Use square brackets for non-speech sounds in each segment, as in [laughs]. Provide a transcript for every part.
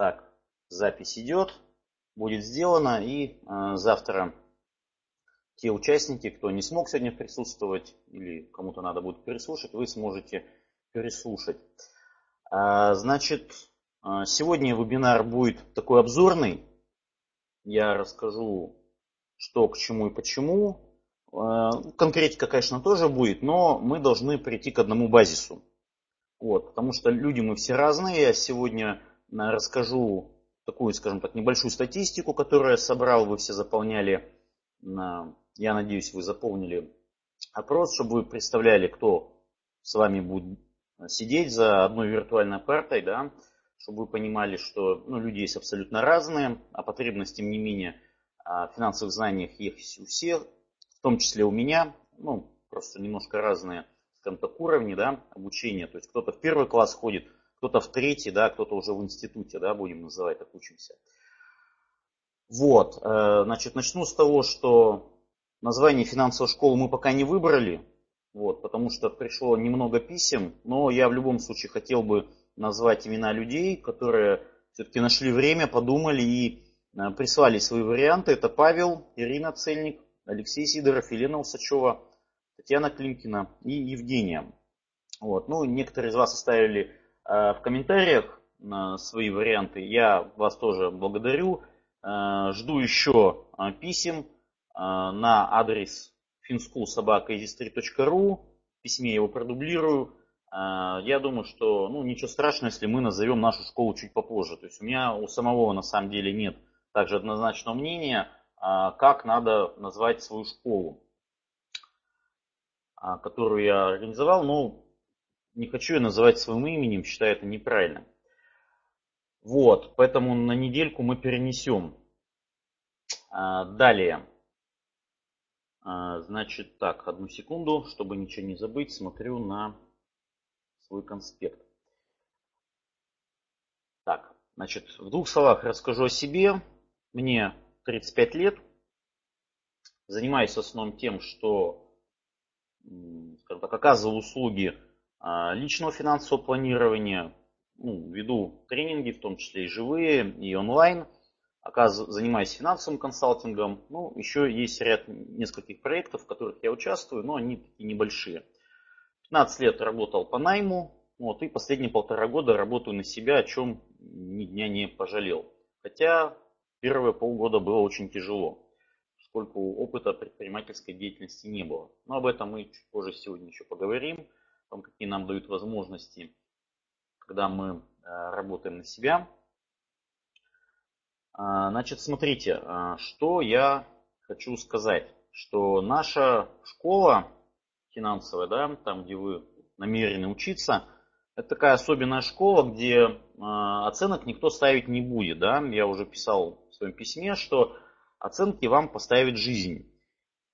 Так, запись идет, будет сделано, и э, завтра те участники, кто не смог сегодня присутствовать или кому-то надо будет переслушать, вы сможете переслушать. А, значит, а, сегодня вебинар будет такой обзорный. Я расскажу, что к чему и почему. А, конкретика, конечно, тоже будет, но мы должны прийти к одному базису. Вот, потому что люди мы все разные. Я сегодня расскажу такую, скажем так, небольшую статистику, которую я собрал, вы все заполняли я надеюсь, вы заполнили опрос, чтобы вы представляли, кто с вами будет сидеть за одной виртуальной партой, да, чтобы вы понимали, что ну, люди есть абсолютно разные, а потребность, тем не менее, в финансовых знаниях есть у всех, в том числе у меня, ну, просто немножко разные, скажем так, уровни, да, обучения. То есть кто-то в первый класс ходит, кто-то в третий, да, кто-то уже в институте, да, будем называть, так учимся. Вот, э, значит, начну с того, что название финансовой школы мы пока не выбрали, вот, потому что пришло немного писем, но я в любом случае хотел бы назвать имена людей, которые все-таки нашли время, подумали и э, прислали свои варианты. Это Павел, Ирина Цельник, Алексей Сидоров, Елена Усачева, Татьяна Климкина и Евгения. Вот. Ну, некоторые из вас оставили в комментариях э, свои варианты. Я вас тоже благодарю. Э, жду еще э, писем э, на адрес finschoolsobaka.easystreet.ru. В письме его продублирую. Я думаю, что ну, ничего страшного, если мы назовем нашу школу чуть попозже. То есть у меня у самого на самом деле нет также однозначного мнения, как надо назвать свою школу, которую я организовал. Но не хочу ее называть своим именем, считаю это неправильно. Вот, поэтому на недельку мы перенесем. А, далее. А, значит, так, одну секунду, чтобы ничего не забыть, смотрю на свой конспект. Так, значит, в двух словах расскажу о себе. Мне 35 лет. Занимаюсь в основном тем, что, скажем так, оказываю услуги личного финансового планирования, ну, веду тренинги, в том числе и живые, и онлайн. Занимаюсь финансовым консалтингом. Ну, еще есть ряд нескольких проектов, в которых я участвую, но они такие небольшие. 15 лет работал по найму, вот, и последние полтора года работаю на себя, о чем ни дня не пожалел. Хотя первые полгода было очень тяжело, поскольку опыта предпринимательской деятельности не было. Но об этом мы чуть позже сегодня еще поговорим, том, какие нам дают возможности когда мы э, работаем на себя. А, значит, смотрите, а, что я хочу сказать, что наша школа финансовая, да, там, где вы намерены учиться, это такая особенная школа, где а, оценок никто ставить не будет, да. Я уже писал в своем письме, что оценки вам поставит жизнь.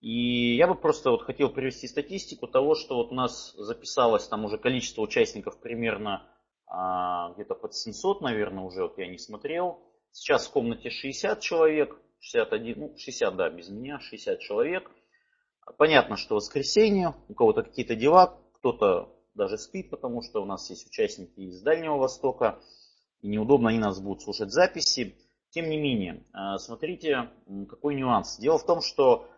И я бы просто вот хотел привести статистику того, что вот у нас записалось там уже количество участников примерно а, где-то под 700, наверное, уже, вот я не смотрел. Сейчас в комнате 60 человек, 61, ну 60, да, без меня, 60 человек. Понятно, что воскресенье, у кого-то какие-то дела, кто-то даже спит, потому что у нас есть участники из Дальнего Востока, и неудобно они нас будут слушать записи. Тем не менее, а, смотрите, какой нюанс. Дело в том, что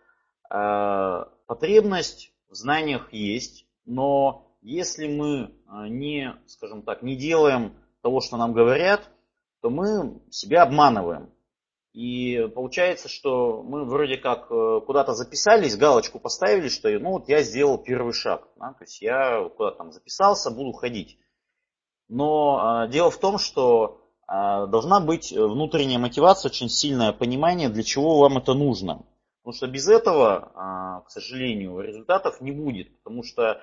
потребность в знаниях есть, но если мы а, не, скажем так, не делаем того, что нам говорят, то мы себя обманываем. И получается, что мы вроде как э, куда-то записались, галочку поставили, что ну вот я сделал первый шаг. Да, то есть я куда-то там записался, буду ходить. Но э, дело в том, что э, должна быть внутренняя мотивация, очень сильное понимание, для чего вам это нужно. Потому что без этого, к сожалению, результатов не будет. Потому что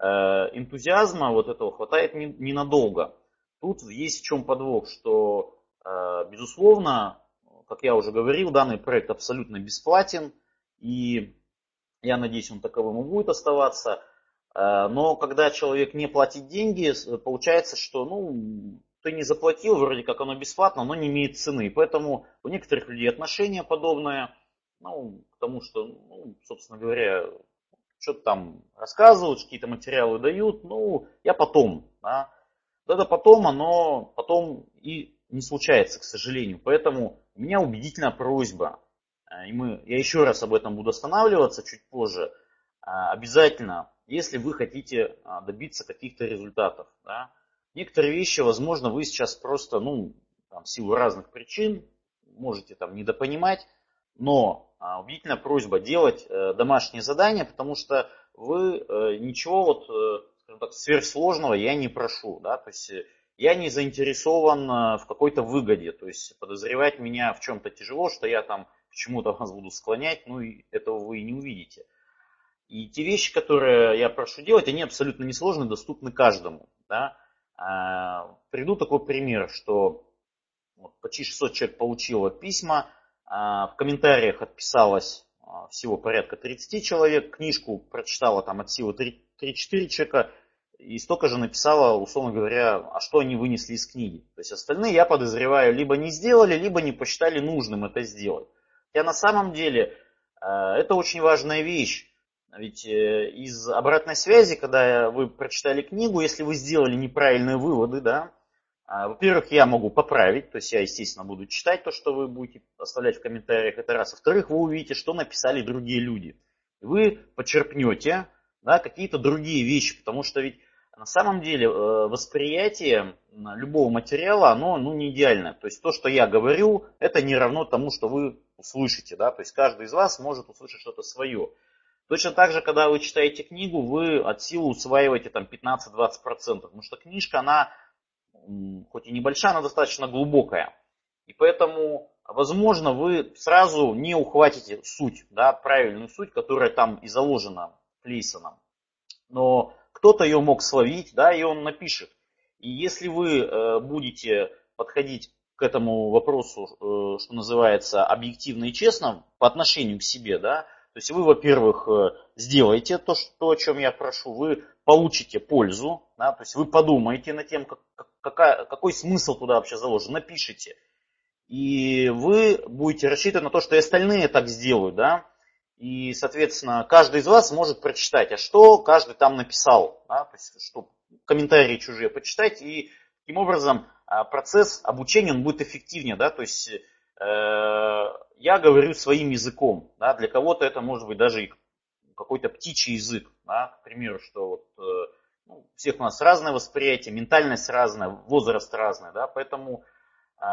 Э, энтузиазма вот этого хватает ненадолго. Тут есть в чем подвох, что, э, безусловно, как я уже говорил, данный проект абсолютно бесплатен, и я надеюсь, он таковым и будет оставаться. Э, но когда человек не платит деньги, получается, что ну, ты не заплатил, вроде как оно бесплатно, но не имеет цены. Поэтому у некоторых людей отношение подобное ну, к тому, что, ну, собственно говоря, что-то там рассказывают, какие-то материалы дают, ну, я потом, да. Это потом, оно потом и не случается, к сожалению. Поэтому у меня убедительная просьба, и мы, я еще раз об этом буду останавливаться чуть позже, обязательно, если вы хотите добиться каких-то результатов, да, некоторые вещи, возможно, вы сейчас просто, ну, там, в силу разных причин, можете там недопонимать, но а, убедительная просьба делать э, домашние задания, потому что вы э, ничего вот, э, так, сверхсложного я не прошу, да, то есть я не заинтересован в какой-то выгоде, то есть подозревать меня в чем-то тяжело, что я там к чему-то вас буду склонять, ну и этого вы и не увидите. И те вещи, которые я прошу делать, они абсолютно несложны, доступны каждому. Да? А, приду такой пример, что вот, почти 600 человек получило письма, а, в комментариях отписалось а, всего порядка 30 человек, книжку прочитала там от силы 3-4 человека, и столько же написала, условно говоря, а что они вынесли из книги. То есть остальные, я подозреваю, либо не сделали, либо не посчитали нужным это сделать. Хотя на самом деле а, это очень важная вещь. Ведь э, из обратной связи, когда вы прочитали книгу, если вы сделали неправильные выводы, да, а, во-первых, я могу поправить, то есть я, естественно, буду читать то, что вы будете оставлять в комментариях, это раз. Во-вторых, вы увидите, что написали другие люди. Вы почерпнете да, какие-то другие вещи, потому что ведь на самом деле э, восприятие любого материала, оно ну, не идеально. То есть то, что я говорю, это не равно тому, что вы услышите. Да? То есть каждый из вас может услышать что-то свое. Точно так же, когда вы читаете книгу, вы от силы усваиваете там 15-20%, потому что книжка, она хоть и небольшая, но достаточно глубокая. И поэтому, возможно, вы сразу не ухватите суть, да, правильную суть, которая там и заложена Флейсоном. Но кто-то ее мог словить, да, и он напишет. И если вы э, будете подходить к этому вопросу, э, что называется, объективно и честно по отношению к себе, да, то есть вы, во-первых, э, сделаете то, что, о чем я прошу, вы получите пользу, да, то есть вы подумаете над тем, как, какая, какой смысл туда вообще заложен, напишите. И вы будете рассчитывать на то, что и остальные так сделают, да, и, соответственно, каждый из вас может прочитать, а что каждый там написал, да, то есть, что комментарии чужие почитать, и таким образом а, процесс обучения он будет эффективнее, да, то есть э, я говорю своим языком, да, для кого-то это может быть даже какой-то птичий язык, да, к примеру, что вот, э, ну, всех у нас разное восприятие, ментальность разная, возраст разный, да, поэтому, э,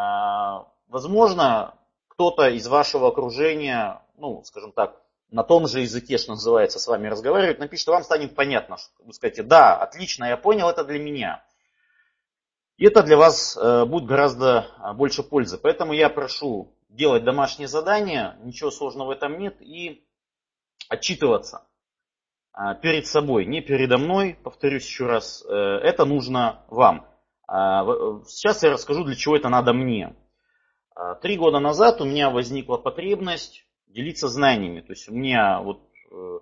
возможно, кто-то из вашего окружения, ну, скажем так, на том же языке, что называется, с вами разговаривает, напишет, что вам станет понятно, что вы скажете, да, отлично, я понял, это для меня. И это для вас э, будет гораздо э, больше пользы. Поэтому я прошу делать домашние задания, ничего сложного в этом нет, и отчитываться а, перед собой, не передо мной, повторюсь еще раз, э, это нужно вам. А, сейчас я расскажу, для чего это надо мне. А, три года назад у меня возникла потребность делиться знаниями. То есть у меня вот э,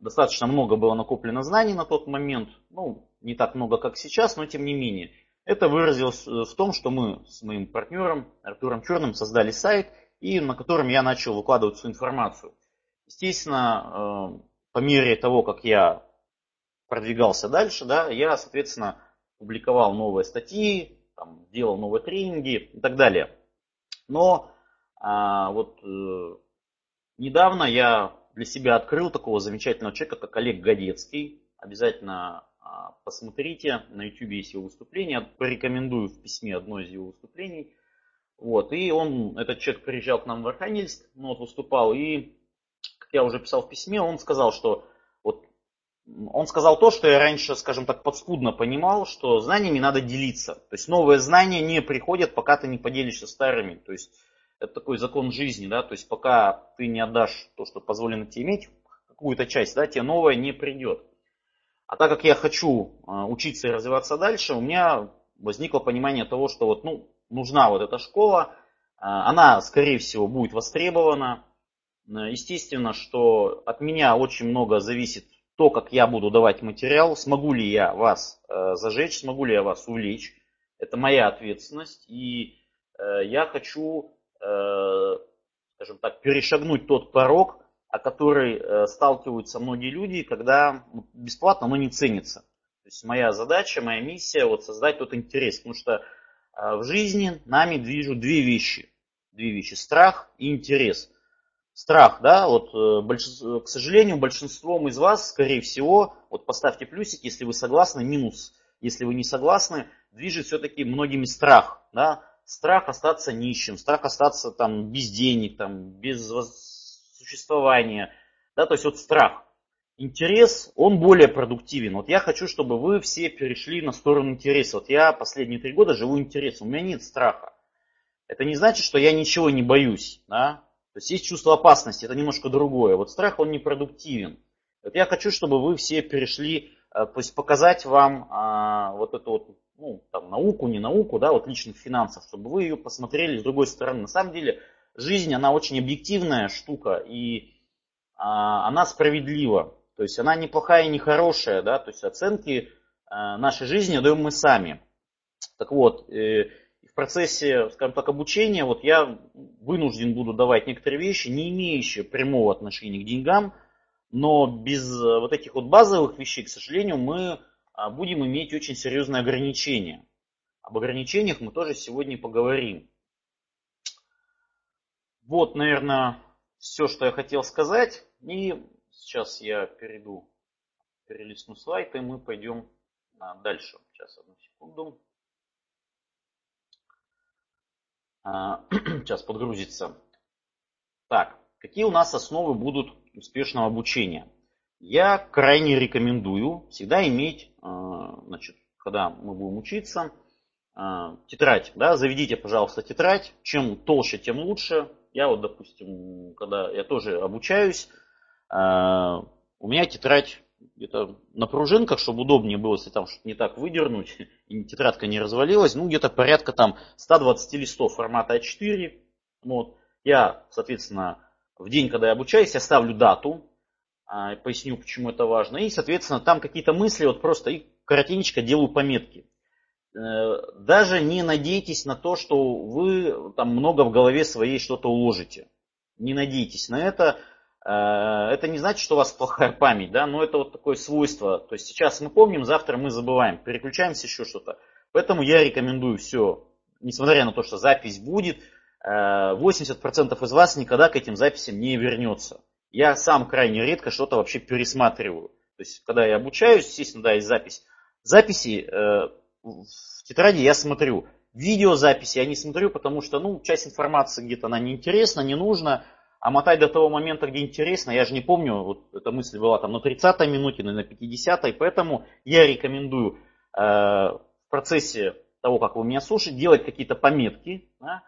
достаточно много было накоплено знаний на тот момент, ну, не так много, как сейчас, но тем не менее. Это выразилось э, в том, что мы с моим партнером Артуром Черным создали сайт, и на котором я начал выкладывать всю информацию. Естественно, по мере того, как я продвигался дальше, да, я, соответственно, публиковал новые статьи, там, делал новые тренинги и так далее. Но а, вот э, недавно я для себя открыл такого замечательного человека, как Олег Годецкий. Обязательно а, посмотрите, на YouTube есть его выступление. Порекомендую в письме одно из его выступлений. Вот, и он, этот человек приезжал к нам в Архангельск, ну вот выступал, и как я уже писал в письме, он сказал, что вот он сказал то, что я раньше, скажем так, подспудно понимал, что знаниями надо делиться. То есть новые знания не приходят, пока ты не поделишься старыми. То есть это такой закон жизни, да, то есть пока ты не отдашь то, что позволено тебе иметь, какую-то часть, да, тебе новое не придет. А так как я хочу а, учиться и развиваться дальше, у меня возникло понимание того, что вот, ну, нужна вот эта школа, а, она, скорее всего, будет востребована, естественно, что от меня очень много зависит то, как я буду давать материал, смогу ли я вас э, зажечь, смогу ли я вас увлечь. Это моя ответственность. И э, я хочу, скажем так, перешагнуть тот порог, о который сталкиваются многие люди, когда бесплатно оно не ценится. То есть моя задача, моя миссия вот создать тот интерес. Потому что в жизни нами движут две вещи. Две вещи. Страх и интерес. Страх, да, вот, к сожалению, большинством из вас, скорее всего, вот поставьте плюсик, если вы согласны, минус, если вы не согласны, движет все-таки многими страх, да, страх остаться нищим, страх остаться там без денег, там, без существования, да, то есть вот страх. Интерес, он более продуктивен. Вот я хочу, чтобы вы все перешли на сторону интереса. Вот я последние три года живу интересом, у меня нет страха. Это не значит, что я ничего не боюсь, да. То есть есть чувство опасности, это немножко другое. Вот страх, он не продуктивен. Вот я хочу, чтобы вы все перешли, э, то есть показать вам а, вот эту вот ну, там, науку, не науку, да, вот личных финансов, чтобы вы ее посмотрели с другой стороны. На самом деле, жизнь, она очень объективная штука, и а, она справедлива. То есть она не плохая и не хорошая, да, то есть оценки а, нашей жизни даем мы сами. Так вот, э, процессе, скажем так, обучения, вот я вынужден буду давать некоторые вещи, не имеющие прямого отношения к деньгам, но без э, вот этих вот базовых вещей, к сожалению, мы а, будем иметь очень серьезные ограничения. Об ограничениях мы тоже сегодня поговорим. Вот, наверное, все, что я хотел сказать. И сейчас я перейду, перелистну слайд, и мы пойдем а, дальше. Сейчас, одну секунду. А, [clears throat] сейчас подгрузится. Так, какие у нас основы будут успешного обучения? Я крайне рекомендую всегда иметь, а, значит, когда мы будем учиться, а, тетрадь. Да, заведите, пожалуйста, тетрадь. Чем толще, тем лучше. Я вот, допустим, когда я тоже обучаюсь, а, у меня тетрадь где-то на пружинках, чтобы удобнее было, если там что-то не так выдернуть, [laughs] и тетрадка не развалилась, ну где-то порядка там 120 листов формата А4. Вот. Я, соответственно, в день, когда я обучаюсь, я ставлю дату, а, поясню, почему это важно. И, соответственно, там какие-то мысли, вот просто и коротенько делаю пометки. Э, даже не надейтесь на то, что вы там много в голове своей что-то уложите. Не надейтесь на это. Э, это не значит, что у вас плохая [laughs] память, да, но это вот такое свойство. То есть сейчас мы помним, завтра мы забываем, переключаемся еще что-то. Поэтому я рекомендую все, несмотря на то, что запись будет, 80% э, из вас никогда к этим записям не вернется я сам крайне редко что-то вообще пересматриваю. То есть, когда я обучаюсь, естественно, да, есть запись. Записи э, в тетради я смотрю. Видеозаписи я не смотрю, потому что, ну, часть информации где-то она неинтересна, не нужна. А мотать до того момента, где интересно, я же не помню, вот эта мысль была там на 30-й минуте, на 50-й, поэтому я рекомендую э, в процессе того, как вы меня слушаете, делать какие-то пометки, да,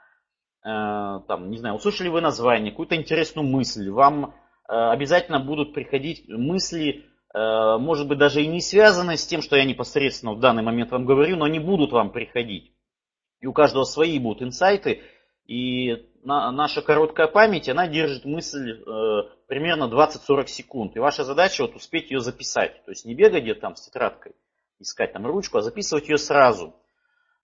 э, там, не знаю, услышали вы название, какую-то интересную мысль, вам Э, обязательно будут приходить мысли, э, может быть, даже и не связанные с тем, что я непосредственно в данный момент вам говорю, но они будут вам приходить. И у каждого свои будут инсайты. И наша короткая память, она держит мысль э, примерно 20-40 секунд. И ваша задача вот успеть ее записать. То есть не бегать где-то там с тетрадкой, искать там ручку, а записывать ее сразу.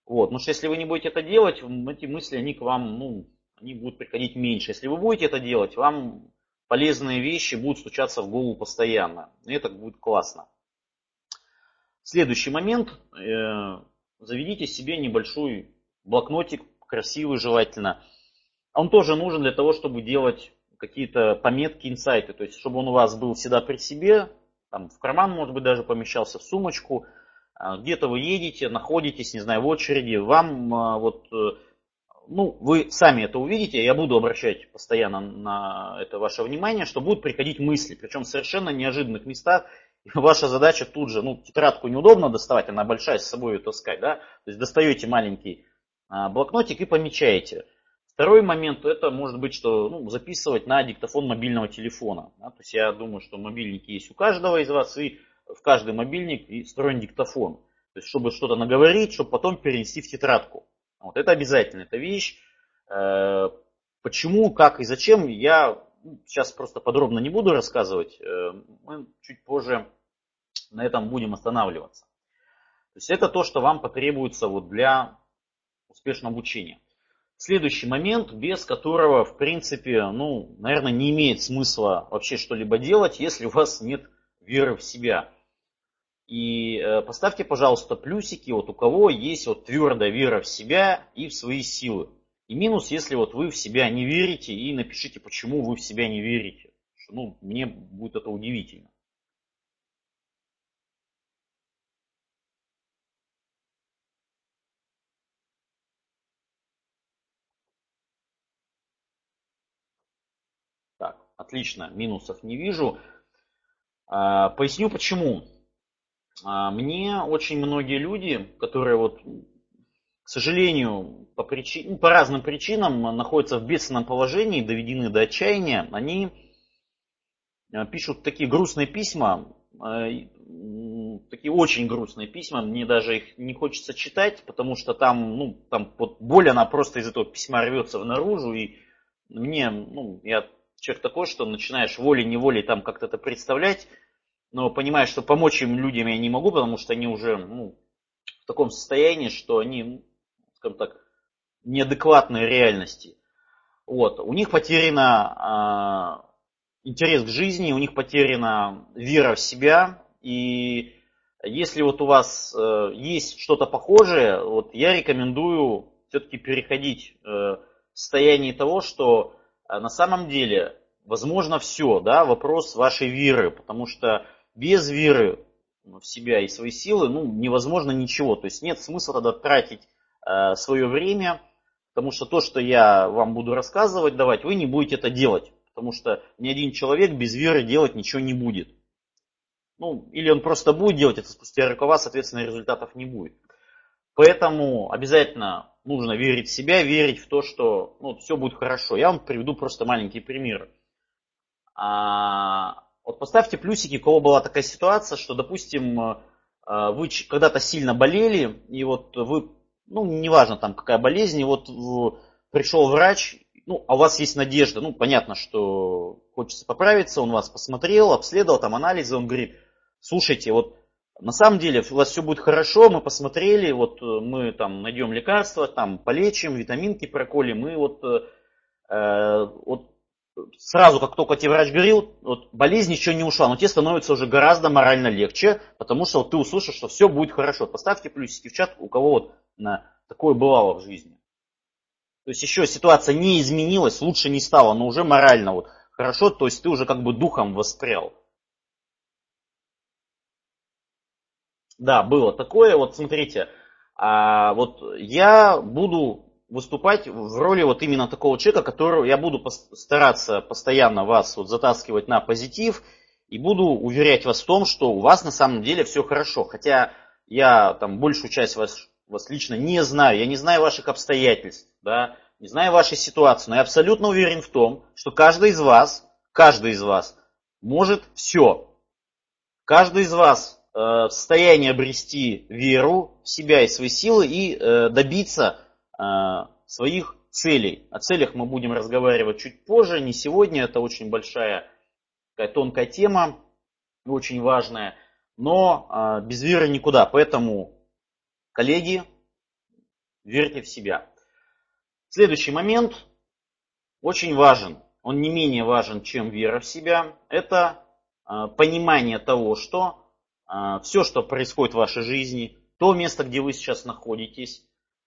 Вот. Потому что если вы не будете это делать, эти мысли, они к вам, ну, они будут приходить меньше. Если вы будете это делать, вам полезные вещи будут стучаться в голову постоянно. И это будет классно. Следующий момент. Э, заведите себе небольшой блокнотик, красивый желательно. Он тоже нужен для того, чтобы делать какие-то пометки, инсайты. То есть, чтобы он у вас был всегда при себе, там, в карман, может быть, даже помещался, в сумочку. А, где-то вы едете, находитесь, не знаю, в очереди. Вам а, вот э, ну, вы сами это увидите, я буду обращать постоянно на это ваше внимание, что будут приходить мысли, причем в совершенно неожиданных местах. И ваша задача тут же, ну, тетрадку неудобно доставать, она большая, с собой ее таскать, да, то есть достаете маленький а, блокнотик и помечаете. Второй момент, это может быть, что ну, записывать на диктофон мобильного телефона. Да, то есть я думаю, что мобильники есть у каждого из вас, и в каждый мобильник и встроен диктофон. То есть, чтобы что-то наговорить, чтобы потом перенести в тетрадку. Вот это обязательно, это вещь. Э, почему, как и зачем, я сейчас просто подробно не буду рассказывать. Э, мы чуть позже на этом будем останавливаться. То есть это то, что вам потребуется вот для успешного обучения. Следующий момент, без которого, в принципе, ну, наверное, не имеет смысла вообще что-либо делать, если у вас нет веры в себя. И э, поставьте, пожалуйста, плюсики, вот у кого есть вот твердая вера в себя и в свои силы. И минус, если вот вы в себя не верите, и напишите, почему вы в себя не верите. Ну, мне будет это удивительно. Так, отлично, минусов не вижу. А, поясню почему. А, мне очень многие люди, которые вот, к сожалению, по, причин, ну, по разным причинам находятся в бедственном положении, доведены до отчаяния, они а, пишут такие грустные письма, такие очень грустные письма, мне даже их не хочется читать, потому что там, ну, там вот боль, она просто из этого письма рвется наружу, и мне, ну, я человек такой, что начинаешь волей-неволей там как-то это представлять, но понимаешь, что помочь им людям я не могу, потому что они уже ну, в таком состоянии, что они, ну, скажем так, неадекватной реальности. Вот. У них потеряна э, интерес к жизни, у них потеряна вера в себя. И если вот у вас э, есть что-то похожее, вот я рекомендую все-таки переходить э, в состояние того, что на самом деле возможно все, да, вопрос вашей веры, потому что без веры в себя и свои силы ну, невозможно ничего. То есть нет смысла тогда тратить э, свое время, потому что то, что я вам буду рассказывать, давать, вы не будете это делать. Потому что ни один человек без веры делать ничего не будет. Ну, или он просто будет делать это спустя рукава, соответственно, результатов не будет. Поэтому обязательно нужно верить в себя, верить в то, что ну, все будет хорошо. Я вам приведу просто маленький пример. А, вот поставьте плюсики, у кого была такая ситуация, что, допустим, э, вы когда-то сильно болели, и вот вы, ну, неважно там какая болезнь, и вот пришел врач, ну, а у вас есть надежда, ну, понятно, что хочется поправиться, он вас посмотрел, обследовал, там анализы, он говорит, слушайте, вот на самом деле у вас все будет хорошо, мы посмотрели, вот э, мы там найдем лекарства, там полечим, витаминки проколем, мы вот, э, э вот сразу, как только тебе врач говорил, вот болезнь еще не ушла, но тебе становится уже гораздо морально легче, потому что вот ты услышишь, что все будет хорошо. Поставьте плюсики в чат, у кого вот на, такое бывало в жизни. То есть еще ситуация не изменилась, лучше не стало, но уже морально вот хорошо, то есть ты уже как бы духом воспрял. Да, было такое, вот смотрите, а, вот я буду выступать в роли вот именно такого человека, которого я буду стараться постоянно вас вот затаскивать на позитив и буду уверять вас в том, что у вас на самом деле все хорошо. Хотя я там большую часть вас, вас лично не знаю, я не знаю ваших обстоятельств, да, не знаю вашей ситуации, но я абсолютно уверен в том, что каждый из вас, каждый из вас может все. Каждый из вас в состоянии обрести веру в себя и свои силы и э, добиться Э, своих целей. О целях мы будем разговаривать чуть позже, не сегодня. Это очень большая такая тонкая тема, очень важная. Но э, без веры никуда. Поэтому, коллеги, верьте в себя. Следующий момент очень важен. Он не менее важен, чем вера в себя. Это э, понимание того, что все, что происходит в вашей жизни, то место, где вы сейчас находитесь,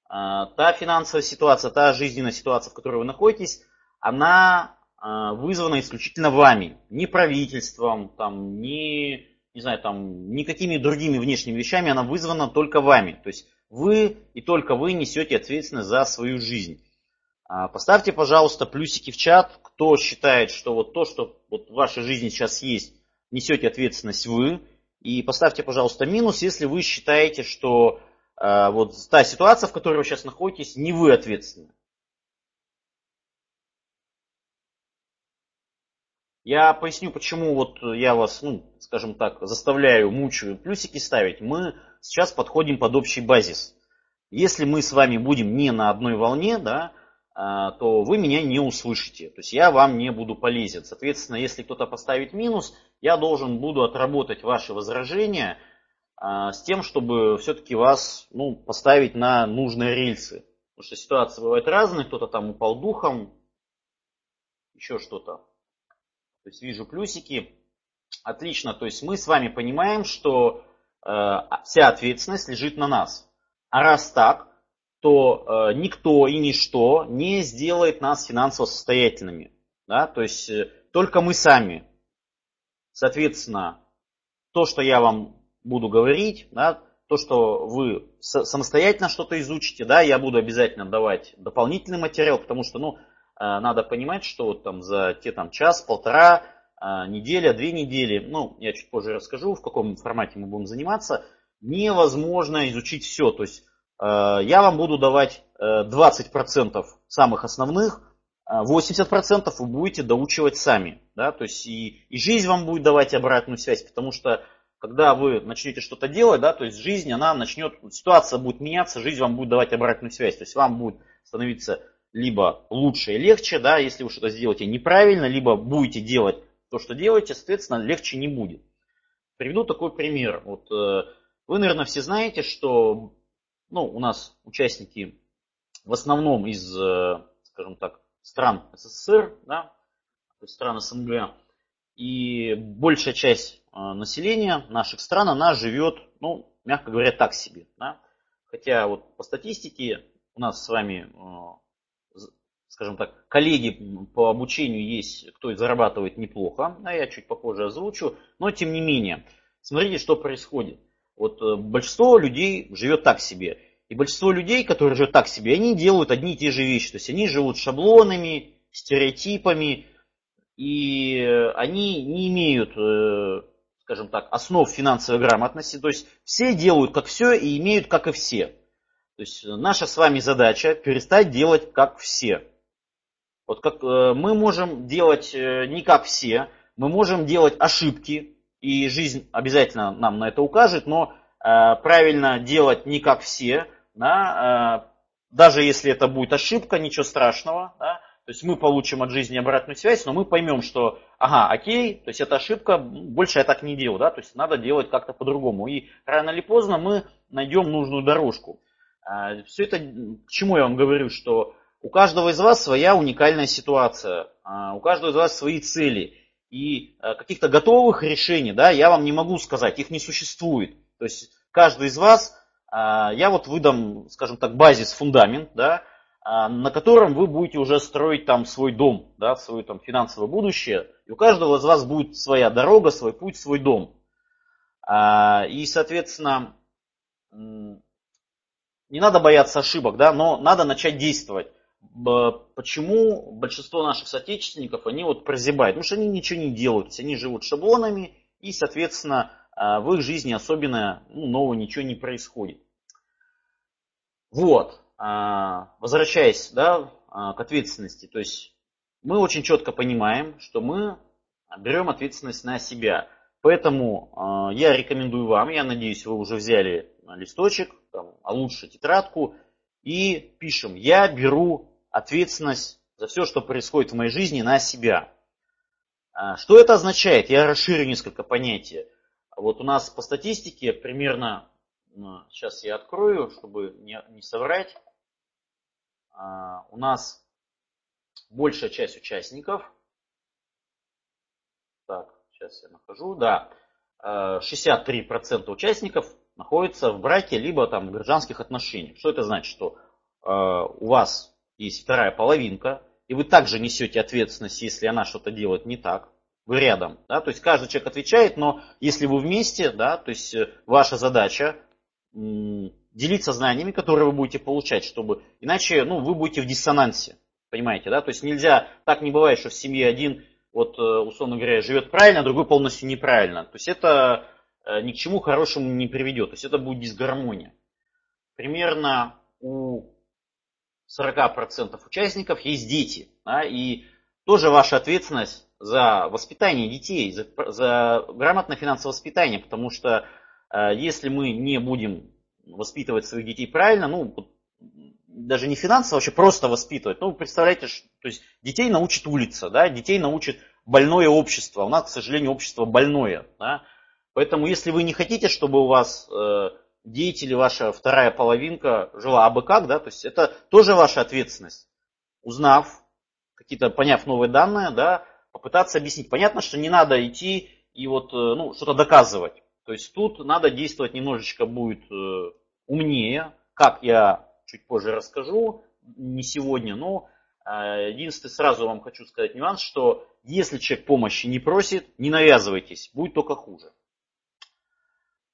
а, та финансовая ситуация, та жизненная ситуация, в которой вы находитесь, она а, вызвана исключительно вами, не правительством, там, не, не знаю, там, никакими другими внешними вещами, она вызвана только вами. То есть вы и только вы несете ответственность за свою жизнь. А, поставьте, пожалуйста, плюсики в чат, кто считает, что вот то, что вот в вашей жизни сейчас есть, несете ответственность вы. И поставьте, пожалуйста, минус, если вы считаете, что а, вот та ситуация, в которой вы сейчас находитесь, не вы ответственны. Я поясню, почему вот я вас, ну, скажем так, заставляю, мучаю плюсики ставить. Мы сейчас подходим под общий базис. Если мы с вами будем не на одной волне, да, то вы меня не услышите. То есть я вам не буду полезен. Соответственно, если кто-то поставит минус, я должен буду отработать ваши возражения а, с тем, чтобы все-таки вас ну, поставить на нужные рельсы. Потому что ситуации бывают разные, кто-то там упал духом, еще что-то. То есть вижу плюсики. Отлично, то есть мы с вами понимаем, что вся ответственность лежит на нас. А раз так, то никто и ничто не сделает нас финансово состоятельными. Да? То есть только мы сами. Соответственно, то, что я вам буду говорить, да, то, что вы самостоятельно что-то изучите, да, я буду обязательно давать дополнительный материал, потому что, ну, э, надо понимать, что вот там за те там час, полтора, э, неделя, две недели, ну, я чуть позже расскажу, в каком формате мы будем заниматься, невозможно изучить все. То есть э, я вам буду давать 20% самых основных, 80% вы будете доучивать сами. Да? То есть и, и жизнь вам будет давать обратную связь, потому что когда вы начнете что-то делать, да, то есть жизнь, она начнет, ситуация будет меняться, жизнь вам будет давать обратную связь. То есть вам будет становиться либо лучше и легче, да, если вы что-то сделаете неправильно, либо будете делать то, что делаете, соответственно, легче не будет. Приведу такой пример. Вот, э, вы, наверное, все знаете, что ну, у нас участники в основном из, э, скажем так, стран СССР, да, то есть стран СНГ, и большая часть а, населения наших стран, она живет, ну, мягко говоря, так себе. Да? Хотя вот по статистике у нас с вами, а, скажем так, коллеги по обучению есть, кто зарабатывает неплохо, а я чуть попозже озвучу, но тем не менее, смотрите, что происходит. Вот э, большинство людей живет так себе. И большинство людей, которые живут так себе, они делают одни и те же вещи. То есть они живут шаблонами, стереотипами, и они не имеют, э, скажем так, основ финансовой грамотности. То есть все делают как все и имеют как и все. То есть наша с вами задача перестать делать как все. Вот как э, мы можем делать не как все, мы можем делать ошибки, и жизнь обязательно нам на это укажет, но правильно делать не как все, да, даже если это будет ошибка, ничего страшного, да, то есть мы получим от жизни обратную связь, но мы поймем, что, ага, окей, то есть это ошибка, больше я так не делаю, да, то есть надо делать как-то по-другому. И рано или поздно мы найдем нужную дорожку. А, Все это, к чему я вам говорю, что у каждого из вас своя уникальная ситуация, а, у каждого из вас свои цели. И а, каких-то готовых решений, да, я вам не могу сказать, их не существует. То есть каждый из вас, я вот выдам, скажем так, базис, фундамент, да, а, на котором вы будете уже строить там свой дом, да, свое там финансовое будущее. И у каждого из вас будет своя дорога, свой путь, свой дом. А, и, соответственно, не надо бояться ошибок, да, но надо начать действовать. Почему большинство наших соотечественников, они вот прозябают? Потому что они ничего не делают, они живут шаблонами, и, соответственно, а, в их жизни особенно ну, нового ничего не происходит. Вот. А, возвращаясь да, а, к ответственности, то есть мы очень четко понимаем, что мы берем ответственность на себя. Поэтому я рекомендую вам, я надеюсь, вы уже взяли листочек, там, а лучше тетрадку, и пишем, я беру ответственность за все, что происходит в моей жизни, на себя. Что это означает? Я расширю несколько понятий. Вот у нас по статистике примерно, сейчас я открою, чтобы не, соврать, а, у нас большая часть участников, так, сейчас я нахожу, да, 63% а, участников находятся в браке, либо там в гражданских отношениях. Что это значит? Что э, у вас есть вторая половинка, и вы также несете ответственность, если она что-то делает не так, вы рядом. Да? То есть каждый человек отвечает, но если вы вместе, да, то есть э, ваша задача делиться знаниями, которые вы будете получать, чтобы иначе ну, вы будете в диссонансе. Понимаете, да? То есть нельзя, так не бывает, что в семье один, вот, э, условно говоря, живет правильно, а другой полностью неправильно. То есть это ни к чему хорошему не приведет. То есть это будет дисгармония. Примерно у 40% участников есть дети. Да? И тоже ваша ответственность за воспитание детей, за, за грамотное финансовое воспитание, потому что э, если мы не будем воспитывать своих детей правильно, ну, даже не финансово, вообще просто воспитывать. Ну, представляете, что, то есть детей научит улица, да, детей научит больное общество. У нас, к сожалению, общество больное. Да? Поэтому, если вы не хотите, чтобы у вас э, дети или ваша вторая половинка жила абы как, да, то есть это тоже ваша ответственность. Узнав, какие-то, поняв новые данные, да, попытаться объяснить. Понятно, что не надо идти и вот, э, ну, что-то доказывать. То есть тут надо действовать немножечко будет э, умнее, как я чуть позже расскажу, не сегодня, но э, единственное, сразу вам хочу сказать нюанс, что если человек помощи не просит, не навязывайтесь, будет только хуже.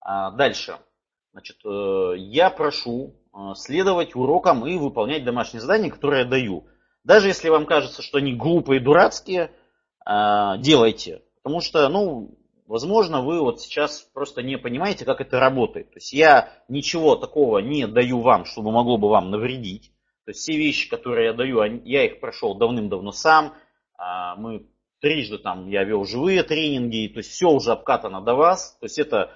А дальше. Значит, э, я прошу э, следовать урокам и выполнять домашние задания, которые я даю. Даже если вам кажется, что они глупые и дурацкие, э, делайте. Потому что, ну, возможно, вы вот сейчас просто не понимаете, как это работает. То есть я ничего такого не даю вам, чтобы могло бы вам навредить. То есть все вещи, которые я даю, я их прошел давным-давно сам. А, мы трижды там, я вел живые тренинги, то есть все уже обкатано до вас. То есть это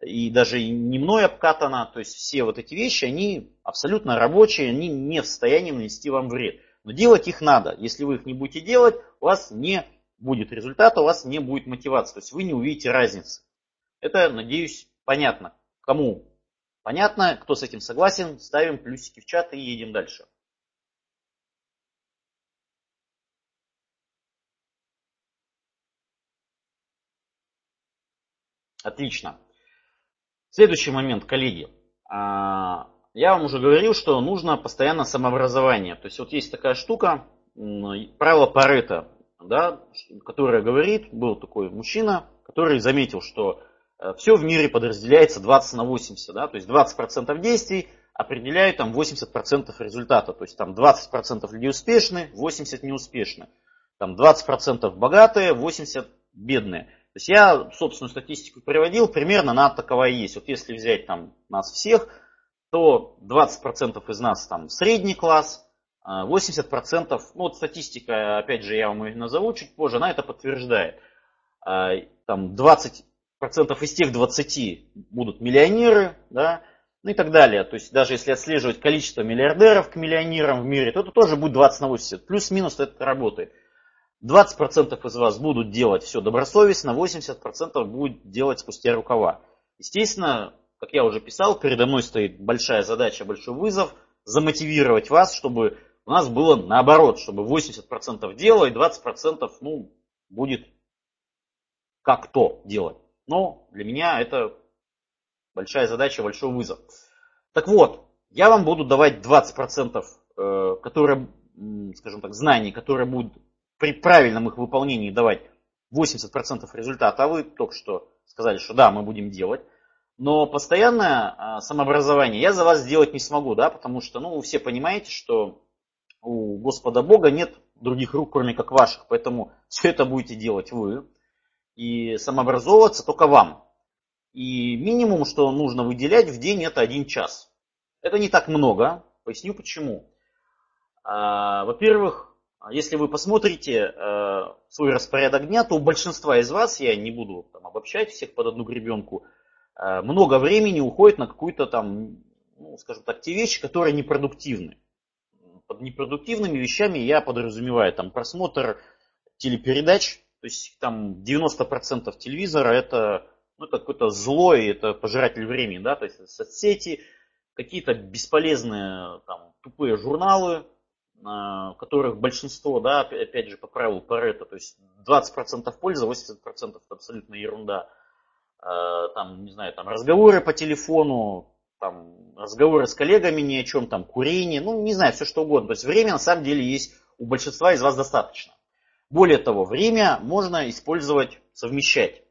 и даже не мной обкатано. То есть все вот эти вещи, они абсолютно рабочие, они не в состоянии нанести вам вред. Но делать их надо. Если вы их не будете делать, у вас не будет результата, у вас не будет мотивации. То есть вы не увидите разницы. Это, надеюсь, понятно. Кому понятно, кто с этим согласен, ставим плюсики в чат и едем дальше. Отлично. Следующий момент, коллеги. А, я вам уже говорил, что нужно постоянно самообразование. То есть вот есть такая штука, правило Парета да, которая говорит, был такой мужчина, который заметил, что э, все в мире подразделяется 20 на 80, да, то есть 20% действий определяют там 80% результата, то есть там 20% людей успешны, 80 неуспешны, там 20% богатые, 80 бедные. То есть я собственную статистику приводил, примерно она таковая есть. Вот если взять там нас всех, то 20% из нас там средний класс, 80%, а, ну вот статистика, опять же, я вам ее назову чуть позже, она это подтверждает. А, там 20% из тех 20 будут миллионеры, да, ну и так далее. То есть даже если отслеживать количество миллиардеров к миллионерам в мире, то это тоже будет 20 на 80. Плюс-минус это работает. 20% из вас будут делать все добросовестно, 80% будет делать спустя рукава. Естественно, как я уже писал, передо мной стоит большая задача, большой вызов замотивировать вас, чтобы у нас было наоборот, чтобы 80% дела и 20% ну, будет как то делать. Но для меня это большая задача, большой вызов. Так вот, я вам буду давать 20%, э, которые, скажем так, знаний, которые будут при правильном их выполнении давать 80% результата, а вы только что сказали, что да, мы будем делать. Но постоянное а, самообразование я за вас сделать не смогу, да, потому что, ну, вы все понимаете, что у Господа Бога нет других рук, кроме как ваших. Поэтому [laughs] все это будете делать вы. И самообразовываться только вам. И минимум, что нужно выделять в день, это один час. Это не так много. Поясню почему. А, во-первых, если вы посмотрите а, свой распорядок дня, то у большинства из вас, я не буду там, обобщать всех под одну гребенку, а, много времени уходит на какую-то там, ну, скажем так, те вещи, которые непродуктивны. Под непродуктивными вещами я подразумеваю там просмотр телепередач, то есть там 90% телевизора это ну, какое-то зло, и это пожиратель времени, да, то есть соцсети, какие-то бесполезные там, тупые журналы, а, которых большинство, да, опять же, по правилу Паретта, то есть 20% пользы, 80% это абсолютно ерунда. А, там, не знаю, там разговоры по телефону, там, разговоры с коллегами ни о чем, там, курение, ну, не знаю, все что угодно. То есть время на самом деле есть у большинства из вас достаточно. Более того, время можно использовать, совмещать.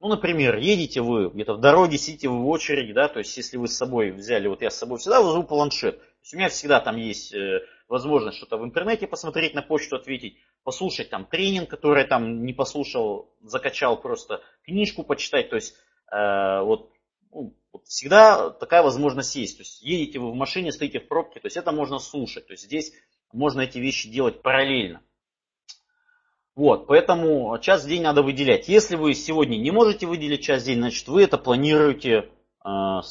Ну, например, едете вы где-то в дороге, сидите вы в очереди, да, то есть если вы с собой взяли, вот я с собой всегда вожу планшет. То есть у меня всегда там есть э, возможность что-то в интернете посмотреть, на почту ответить, послушать там тренинг, который там не послушал, закачал просто, книжку почитать, то есть э, вот ну, всегда такая возможность есть. То есть едете вы в машине, стоите в пробке, то есть это можно слушать. То есть здесь можно эти вещи делать параллельно. Вот, поэтому час в день надо выделять. Если вы сегодня не можете выделить час в день, значит вы это планируете э, э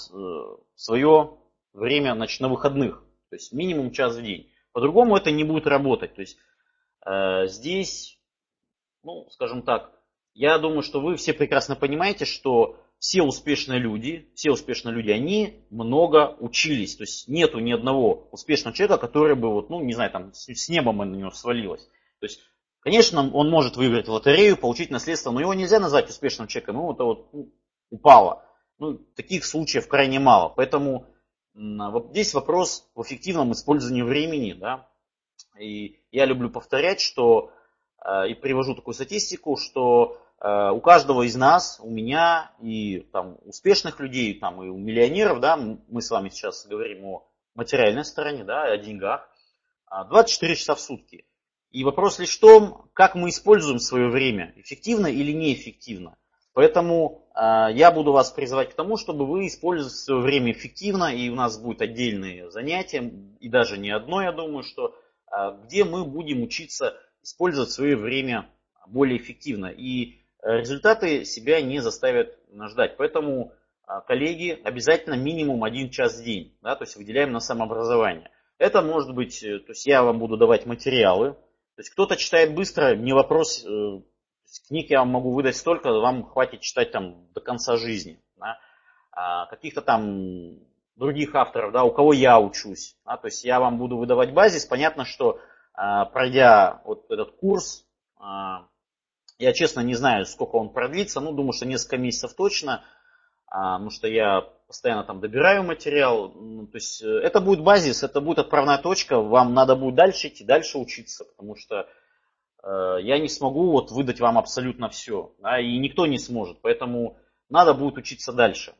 свое время значит, на выходных. То есть минимум час в день. По-другому это не будет работать. То есть э, здесь, ну, скажем так, я думаю, что вы все прекрасно понимаете, что все успешные люди, все успешные люди, они много учились. То есть нету ни одного успешного человека, который бы, вот, ну, не знаю, там, с неба на него свалилось. То есть, конечно, он может выиграть лотерею, получить наследство, но его нельзя назвать успешным человеком, ну, это вот ну, упало. ну, таких случаев крайне мало. Поэтому вот здесь вопрос в эффективном использовании времени. Да? И я люблю повторять, что и привожу такую статистику, что у каждого из нас, у меня и там, успешных людей, там, и у миллионеров, да, мы с вами сейчас говорим о материальной стороне, да, о деньгах, 24 часа в сутки. И вопрос лишь в том, как мы используем свое время, эффективно или неэффективно. Поэтому э, я буду вас призывать к тому, чтобы вы использовали свое время эффективно, и у нас будет отдельные занятия, и даже не одно, я думаю, что э, где мы будем учиться использовать свое время более эффективно. И результаты себя не заставят ждать. Поэтому, э, коллеги, обязательно минимум один час в день, да, то есть выделяем на самообразование. Это может быть, то есть я вам буду давать материалы, то есть кто-то читает быстро, не вопрос, э, книг я вам могу выдать столько, вам хватит читать там до конца жизни. Да? А каких-то там других авторов, да, у кого я учусь. Да? То есть я вам буду выдавать базис. Понятно, что а, пройдя вот этот курс, а, я честно не знаю, сколько он продлится, ну, думаю, что несколько месяцев точно, а, потому что я постоянно там добираю материал. Ну, то есть э, это будет базис, это будет отправная точка, вам надо будет дальше идти, дальше учиться, потому что я не смогу вот выдать вам абсолютно все, да, и никто не сможет, поэтому надо будет учиться дальше.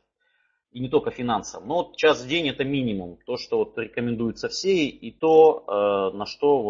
И не только финансам. Но вот час в день это минимум, то, что вот рекомендуется все, и то, э, на что